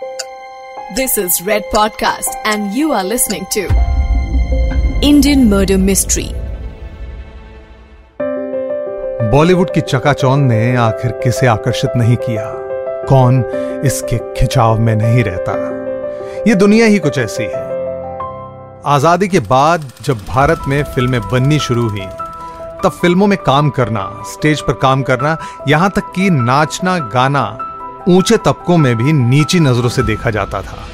This is Red Podcast, and you are listening to Indian Murder Mystery. Bollywood की चकाचौंध ने आखिर किसे आकर्षित नहीं किया? कौन इसके खिंचाव में नहीं रहता? ये दुनिया ही कुछ ऐसी है। आज़ादी के बाद जब भारत में फ़िल्में बननी शुरू हुई तब फ़िल्मों में काम करना स्टेज पर काम करना यहाँ तक कि नाचना गाना ऊँचे तबकों में भी नीची नज़रों से देखा जाता था।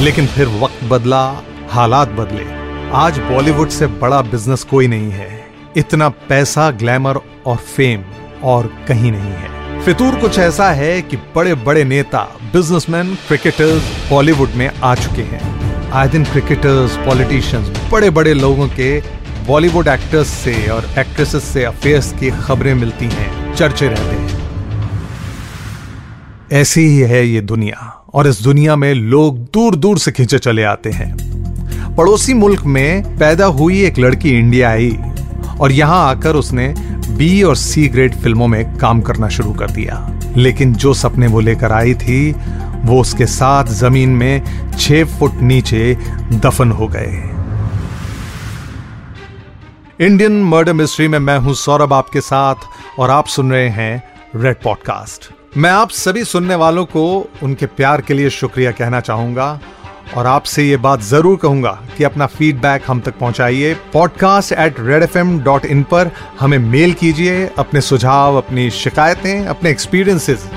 लेकिन फिर वक्त बदला, हालात बदले। आज बॉलीवुड से बड़ा बिज़नेस कोई नहीं है। इतना पैसा, ग्लैमर और फेम और कहीं नहीं है। फितूर कुछ ऐसा है कि बड़े बड़े नेता, बिजनेसमैन, क्रिकेटर्स बॉलीवुड में आ चुके हैं। आए दिन क्रिकेटर्स, पॉलिटिशियंस बड़े बड़े लोगों के बॉलीवुड एक्टर्स से और एक्ट्रेसेस से अफेयर्स की खबरें मिलती हैं, चर्चे रहते हैं। ऐसी ही है ये दुनिया, और इस दुनिया में लोग दूर दूर से खींचे चले आते हैं। पड़ोसी मुल्क में पैदा हुई एक लड़की इंडिया आई, और यहाँ आकर उसने बी और सी ग्रेड फ़िल्मों में काम करना शुरू कर दिया। लेकिन जो सपने वो लेकर आई थी, वो उसके साथ ज़मीन में छह फुट नीचे दफन हो गए। इंडियन मर्डर मिस्ट्री में मैं हूँ सौरभ आपके साथ, और आप सुन रहे हैं रेड पॉडकास्ट मैं आप सभी सुनने वालों को उनके प्यार के लिए शुक्रिया कहना चाहूँगा और आपसे ये बात ज़रूर कहूँगा कि अपना फीडबैक हम तक पहुंचाइए। Podcast at red F M dot in पर हमें मेल कीजिए, अपने सुझाव, अपनी शिकायतें, अपने एक्सपीरियंसेस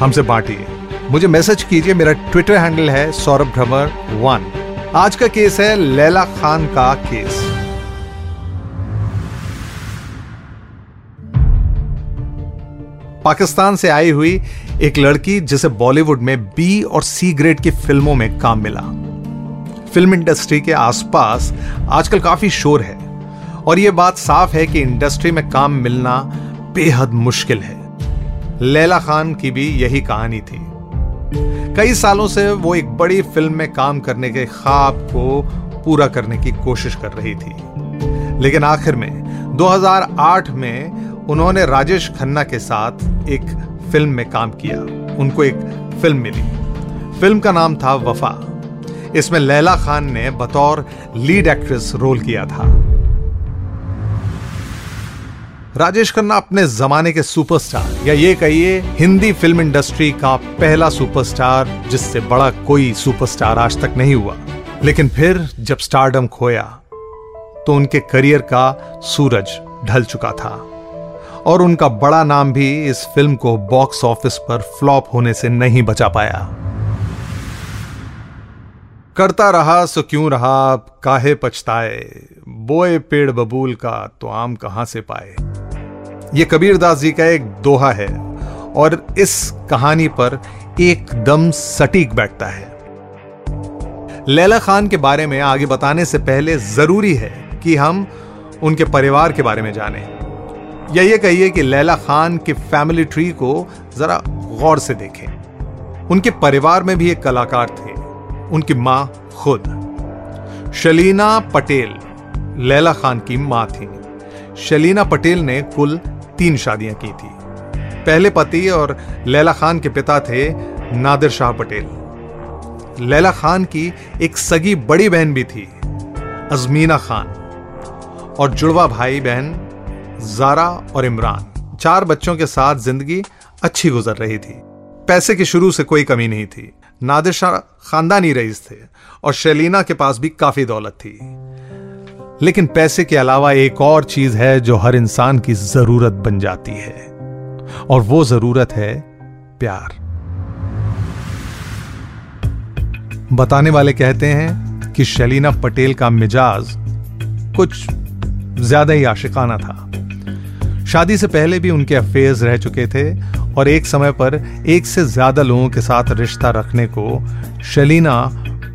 हमसे बांटिए। मुझे मैसेज कीजिए, मेरा ट्विटर हैंडल है सौरभ भ्रमर वन आज का केस है लैला खान का केस पाकिस्तान से आई हुई एक लड़की जिसे बॉलीवुड में बी और सी ग्रेड की फ़िल्मों में काम मिला। फ़िल्म इंडस्ट्री के आसपास आजकल काफ़ी शोर है और यह बात साफ़ है कि इंडस्ट्री में काम मिलना बेहद मुश्किल है। लैला खान की भी यही कहानी थी। कई सालों से वो एक बड़ी फ़िल्म में काम करने के ख्वाब को पूरा करने की कोशिश कर रही थी। लेकिन आखिर में 2008 में उन्होंने राजेश खन्ना के साथ एक फ़िल्म में काम किया। उनको एक फ़िल्म मिली। फ़िल्म का नाम था वफा। इसमें लैला खान ने बतौर लीड एक्ट्रेस रोल किया था। राजेश खन्ना अपने जमाने के सुपरस्टार, या ये कहिए, हिंदी फ़िल्म इंडस्ट्री का पहला सुपरस्टार, जिससे बड़ा कोई सुपरस्टार आज तक नहीं हुआ। लेकिन फिर जब स्टारडम खोया तो उनके करियर का सूरज ढल चुका था। और उनका बड़ा नाम भी इस फ़िल्म को बॉक्स ऑफ़िस पर फ्लॉप होने से नहीं बचा पाया। करता रहा, सो क्यों रहा काहे पछताए? बोए पेड़ बबूल का तो आम कहाँ से पाए? ये कबीरदास जी का एक दोहा है, और इस कहानी पर एकदम सटीक बैठता है। लैला खान के बारे में आगे बताने से पहले ज़रूरी है कि हम उनके परिवार के बारे में जानें। या ये कहिए कि लैला खान के फैमिली ट्री को जरा गौर से देखें। उनके परिवार में भी एक कलाकार थे। उनकी माँ खुद। शलीना पटेल, लैला खान की माँ थी। शलीना पटेल ने कुल तीन शादियाँ की थी। पहले पति और लैला खान के पिता थे नादिर शाह पटेल। लैला खान की एक सगी बड़ी बहन भी थी, अजमीना खान। और जुड़वा भाई बहन जारा और इमरान, चार बच्चों के साथ ज़िंदगी अच्छी गुजर रही थी। पैसे की शुरू से कोई कमी नहीं थी। नादिर शाह खानदानी रईस थे और शैलीना के पास भी काफ़ी दौलत थी। लेकिन पैसे के अलावा एक और चीज़ है जो हर इंसान की ज़रूरत बन जाती है, और वो ज़रूरत है प्यार। बताने वाले कहते हैं कि शलीना पटेल का मिजाज कुछ ज़्यादा ही आशिकाना था। शादी से पहले भी उनके अफेयर्स रह चुके थे और एक समय पर एक से ज़्यादा लोगों के साथ रिश्ता रखने को शलीना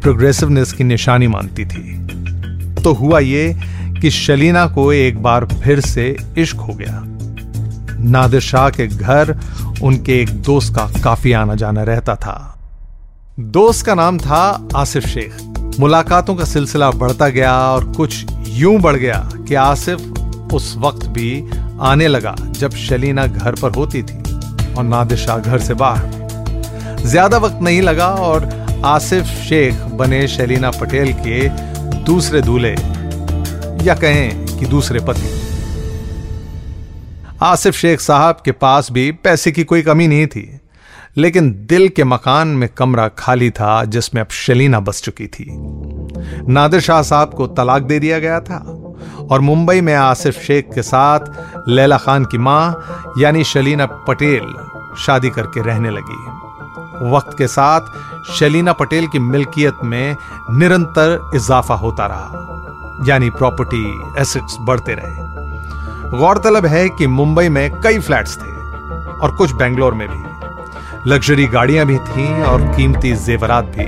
प्रोग्रेसिवनेस की निशानी मानती थी। तो हुआ ये कि शलीना को एक बार फिर से इश्क हो गया। नादिर शाह के घर उनके एक दोस्त का काफ़ी आना जाना रहता था। दोस्त का नाम था आसिफ शेख। मुलाकातों का सिलसिला बढ़ता गया और कुछ यूँ बढ़ गया कि आसिफ उस वक्त भी आने लगा जब शलीना घर पर होती थी और नादिर शाह घर से बाहर। ज़्यादा वक्त नहीं लगा और आसिफ, शेख, बने शलीना पटेल के दूसरे दूल्हे, या कहें कि दूसरे पति। आसिफ, शेख साहब के पास भी पैसे की कोई कमी नहीं थी, लेकिन दिल के मकान में कमरा खाली था जिसमें अब शलीना बस चुकी थी। नादिर शाह साहब को तलाक दे दिया गया था। और मुंबई में आसिफ शेख के साथ लैला खान की माँ, यानी शलीना पटेल, शादी करके रहने लगी। वक्त के साथ शलीना पटेल की मिल्कियत में निरंतर इजाफा होता रहा, यानी प्रॉपर्टी, एसेट्स बढ़ते रहे। गौरतलब है कि मुंबई में कई फ्लैट्स थे, और कुछ बेंगलोर में भी। लग्जरी गाड़ियाँ भी थीं और कीमती जेवरात भी।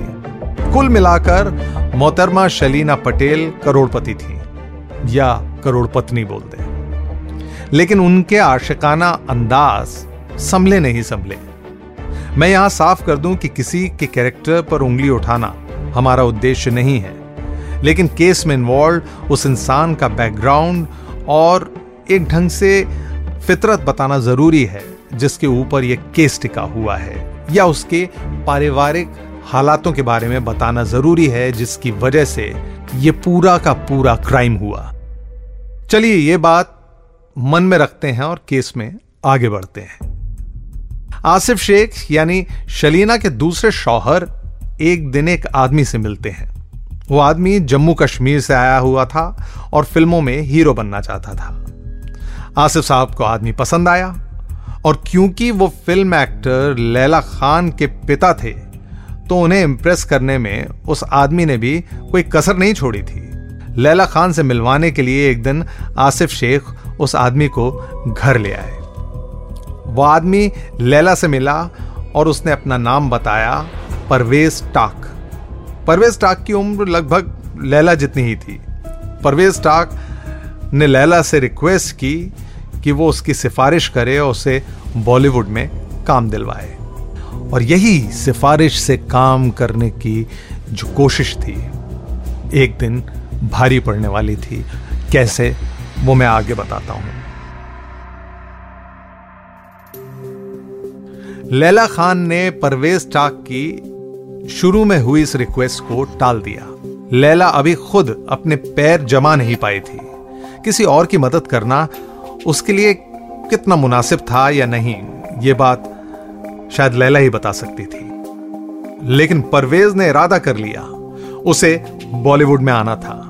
कुल मिलाकर मोहतरमा शलीना पटेल करोड़पति थी। या करोड़पत्नी बोलते लेकिन उनके आशिकाना अंदाज संभले नहीं संभले। मैं यहाँ साफ़ कर दूँ कि किसी के कैरेक्टर पर उंगली उठाना हमारा उद्देश्य नहीं है। लेकिन केस में इन्वॉल्व उस इंसान का बैकग्राउंड और एक ढंग से फितरत बताना ज़रूरी है, जिसके ऊपर यह केस टिका हुआ है। या उसके पारिवारिक हालातों के बारे में बताना ज़रूरी है, जिसकी वजह से यह पूरा का पूरा क्राइम हुआ। चलिए ये बात मन में रखते हैं और केस में आगे बढ़ते हैं। आसिफ शेख यानी शलीना के दूसरे शौहर एक दिन एक आदमी से मिलते हैं। वो आदमी जम्मू कश्मीर से आया हुआ था और फ़िल्मों में हीरो बनना चाहता था। आसिफ साहब को आदमी पसंद आया और क्योंकि वो फ़िल्म एक्टर लैला खान के पिता थे तो उन्हें इम्प्रेस करने में उस आदमी ने भी कोई कसर नहीं छोड़ी थी। लैला खान से मिलवाने के लिए एक दिन आसिफ शेख उस आदमी को घर ले आए। वो आदमी लैला से मिला और उसने अपना नाम बताया, परवेज टाक। परवेज टाक की उम्र लगभग लैला जितनी ही थी। परवेज टाक ने लैला से रिक्वेस्ट की कि वो उसकी सिफारिश करे और उसे बॉलीवुड में काम दिलवाए। और यही सिफारिश से काम करने की जो कोशिश थी, एक दिन भारी पड़ने वाली थी। कैसे, वो मैं आगे बताता हूँ। लैला खान ने परवेज टाक की शुरू में हुई इस रिक्वेस्ट को टाल दिया। लैला अभी खुद अपने पैर जमा नहीं पाई थी। किसी और की मदद करना उसके लिए कितना मुनासिब था या नहीं, ये बात शायद लैला ही बता सकती थी। लेकिन परवेज ने इरादा कर लिया, उसे बॉलीवुड में आना था।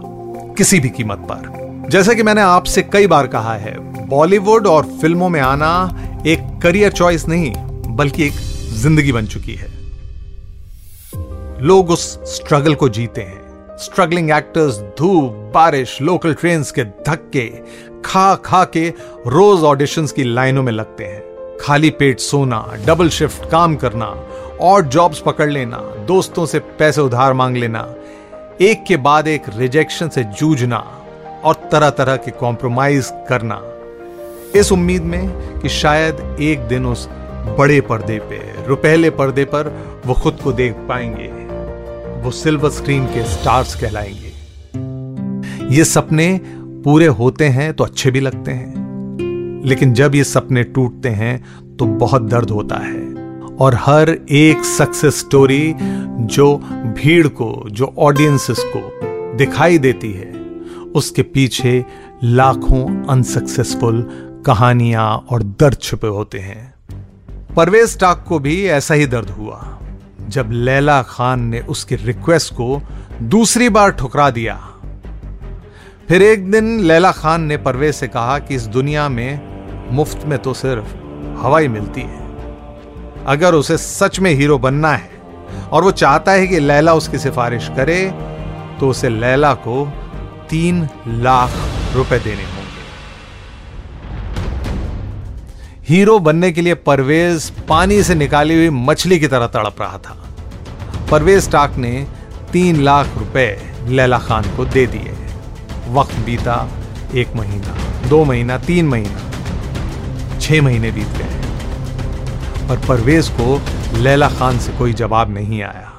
किसी भी कीमत पर। जैसा कि मैंने आपसे कई बार कहा है, बॉलीवुड और फ़िल्मों में आना एक करियर चॉइस नहीं, बल्कि एक ज़िंदगी बन चुकी है। लोग उस स्ट्रगल को जीते हैं। स्ट्रगलिंग एक्टर्स धूप, बारिश लोकल ट्रेन के धक्के खा खा के रोज ऑडिशंस की लाइनों में लगते हैं। खाली पेट सोना डबल शिफ्ट काम करना और जॉब्स पकड़ लेना, दोस्तों से पैसे उधार मांग लेना एक के बाद एक रिजेक्शन से जूझना और तरह तरह के कॉम्प्रोमाइज करना। इस उम्मीद में कि शायद एक दिन उस बड़े पर्दे पे, रुपहले पर्दे पर वो खुद को देख पाएँगे। वो सिल्वर स्क्रीन के स्टार्स कहलाएँगे। ये सपने पूरे होते हैं तो अच्छे भी लगते हैं, लेकिन जब ये सपने टूटते हैं तो बहुत दर्द होता है। और हर एक सक्सेस स्टोरी जो भीड़ को, जो ऑडियंसेस को दिखाई देती है, उसके पीछे लाखों अनसक्सेसफुल कहानियाँ और दर्द छुपे होते हैं। परवेज टाक को भी ऐसा ही दर्द हुआ, जब लैला खान ने उसकी रिक्वेस्ट को दूसरी बार ठुकरा दिया। फिर एक दिन लैला खान ने परवेज से कहा कि इस दुनिया में मुफ़्त में तो सिर्फ़ हवाई मिलती है। अगर उसे सच में हीरो बनना है और वो चाहता है कि लैला उसकी सिफारिश करे तो उसे लैला को तीन लाख रुपए देने होंगे। हीरो बनने के लिए परवेज पानी से निकाली हुई मछली की तरह तड़प रहा था। परवेज टाक ने तीन लाख रुपए लैला खान को दे दिए। वक्त बीता एक महीना, दो महीना, तीन महीना, छह महीने बीत गए। पर परवेज को लैला खान से कोई जवाब नहीं आया।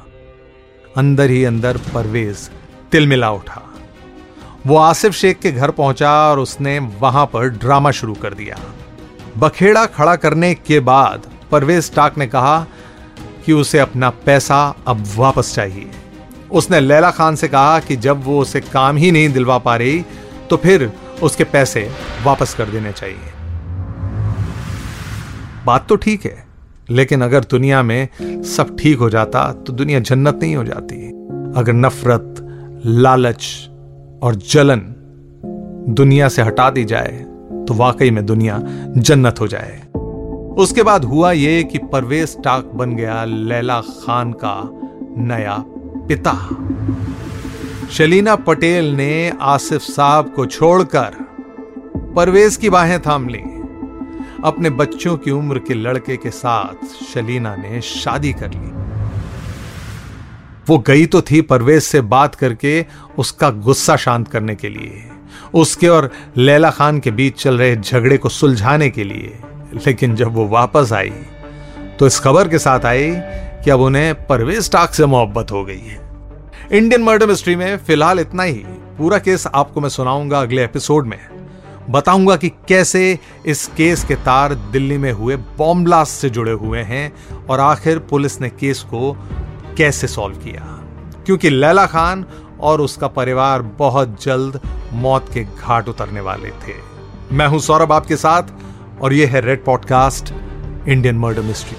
अंदर ही अंदर परवेज तिलमिला उठा। वो आसिफ शेख के घर पहुँचा और उसने वहाँ पर ड्रामा शुरू कर दिया। बखेड़ा खड़ा करने के बाद परवेज टाक ने कहा कि उसे अपना पैसा अब वापस चाहिए। उसने लैला खान से कहा कि जब वो उसे काम ही नहीं दिलवा पा रही तो फिर उसके पैसे वापस कर देने चाहिए। बात तो ठीक है। लेकिन अगर दुनिया में सब ठीक हो जाता तो दुनिया जन्नत नहीं हो जाती। अगर नफरत, लालच और जलन दुनिया से हटा दी जाए तो वाकई में दुनिया जन्नत हो जाए। उसके बाद हुआ यह कि परवेज टाक बन गया लैला खान का नया पिता। शलीना पटेल ने आसिफ साहब को छोड़कर परवेज की बाहें थाम ली। अपने बच्चों की उम्र के लड़के के साथ शलीना ने शादी कर ली। वो गई तो थी परवेज से बात करके उसका गुस्सा शांत करने के लिए। उसके और लैला खान के बीच चल रहे झगड़े को सुलझाने के लिए। लेकिन जब वो वापस आई तो इस खबर के साथ आई कि अब उन्हें परवेज टाक से मोहब्बत हो गई है। इंडियन मर्डर मिस्ट्री में फ़िलहाल इतना ही। पूरा केस आपको मैं सुनाऊँगा अगले एपिसोड में। बताऊँगा कि कैसे इस केस के तार दिल्ली में हुए बॉम्ब ब्लास्ट से जुड़े हुए हैं और आखिर पुलिस ने केस को कैसे सॉल्व किया? क्योंकि लैला खान और उसका परिवार बहुत जल्द मौत के घाट उतरने वाले थे। मैं हूँ सौरभ आपके साथ और यह है red podcast Indian murder mystery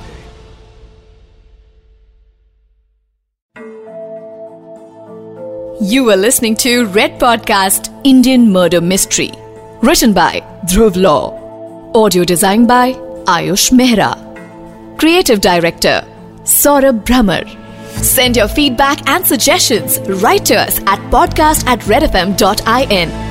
you are listening to Red Podcast, Indian Murder Mystery. Written by Dhruv Law. Audio design by Ayush Mehra. Creative Director Saurabh Brahmer. Send your feedback and suggestions right to us at podcast at redfm.in.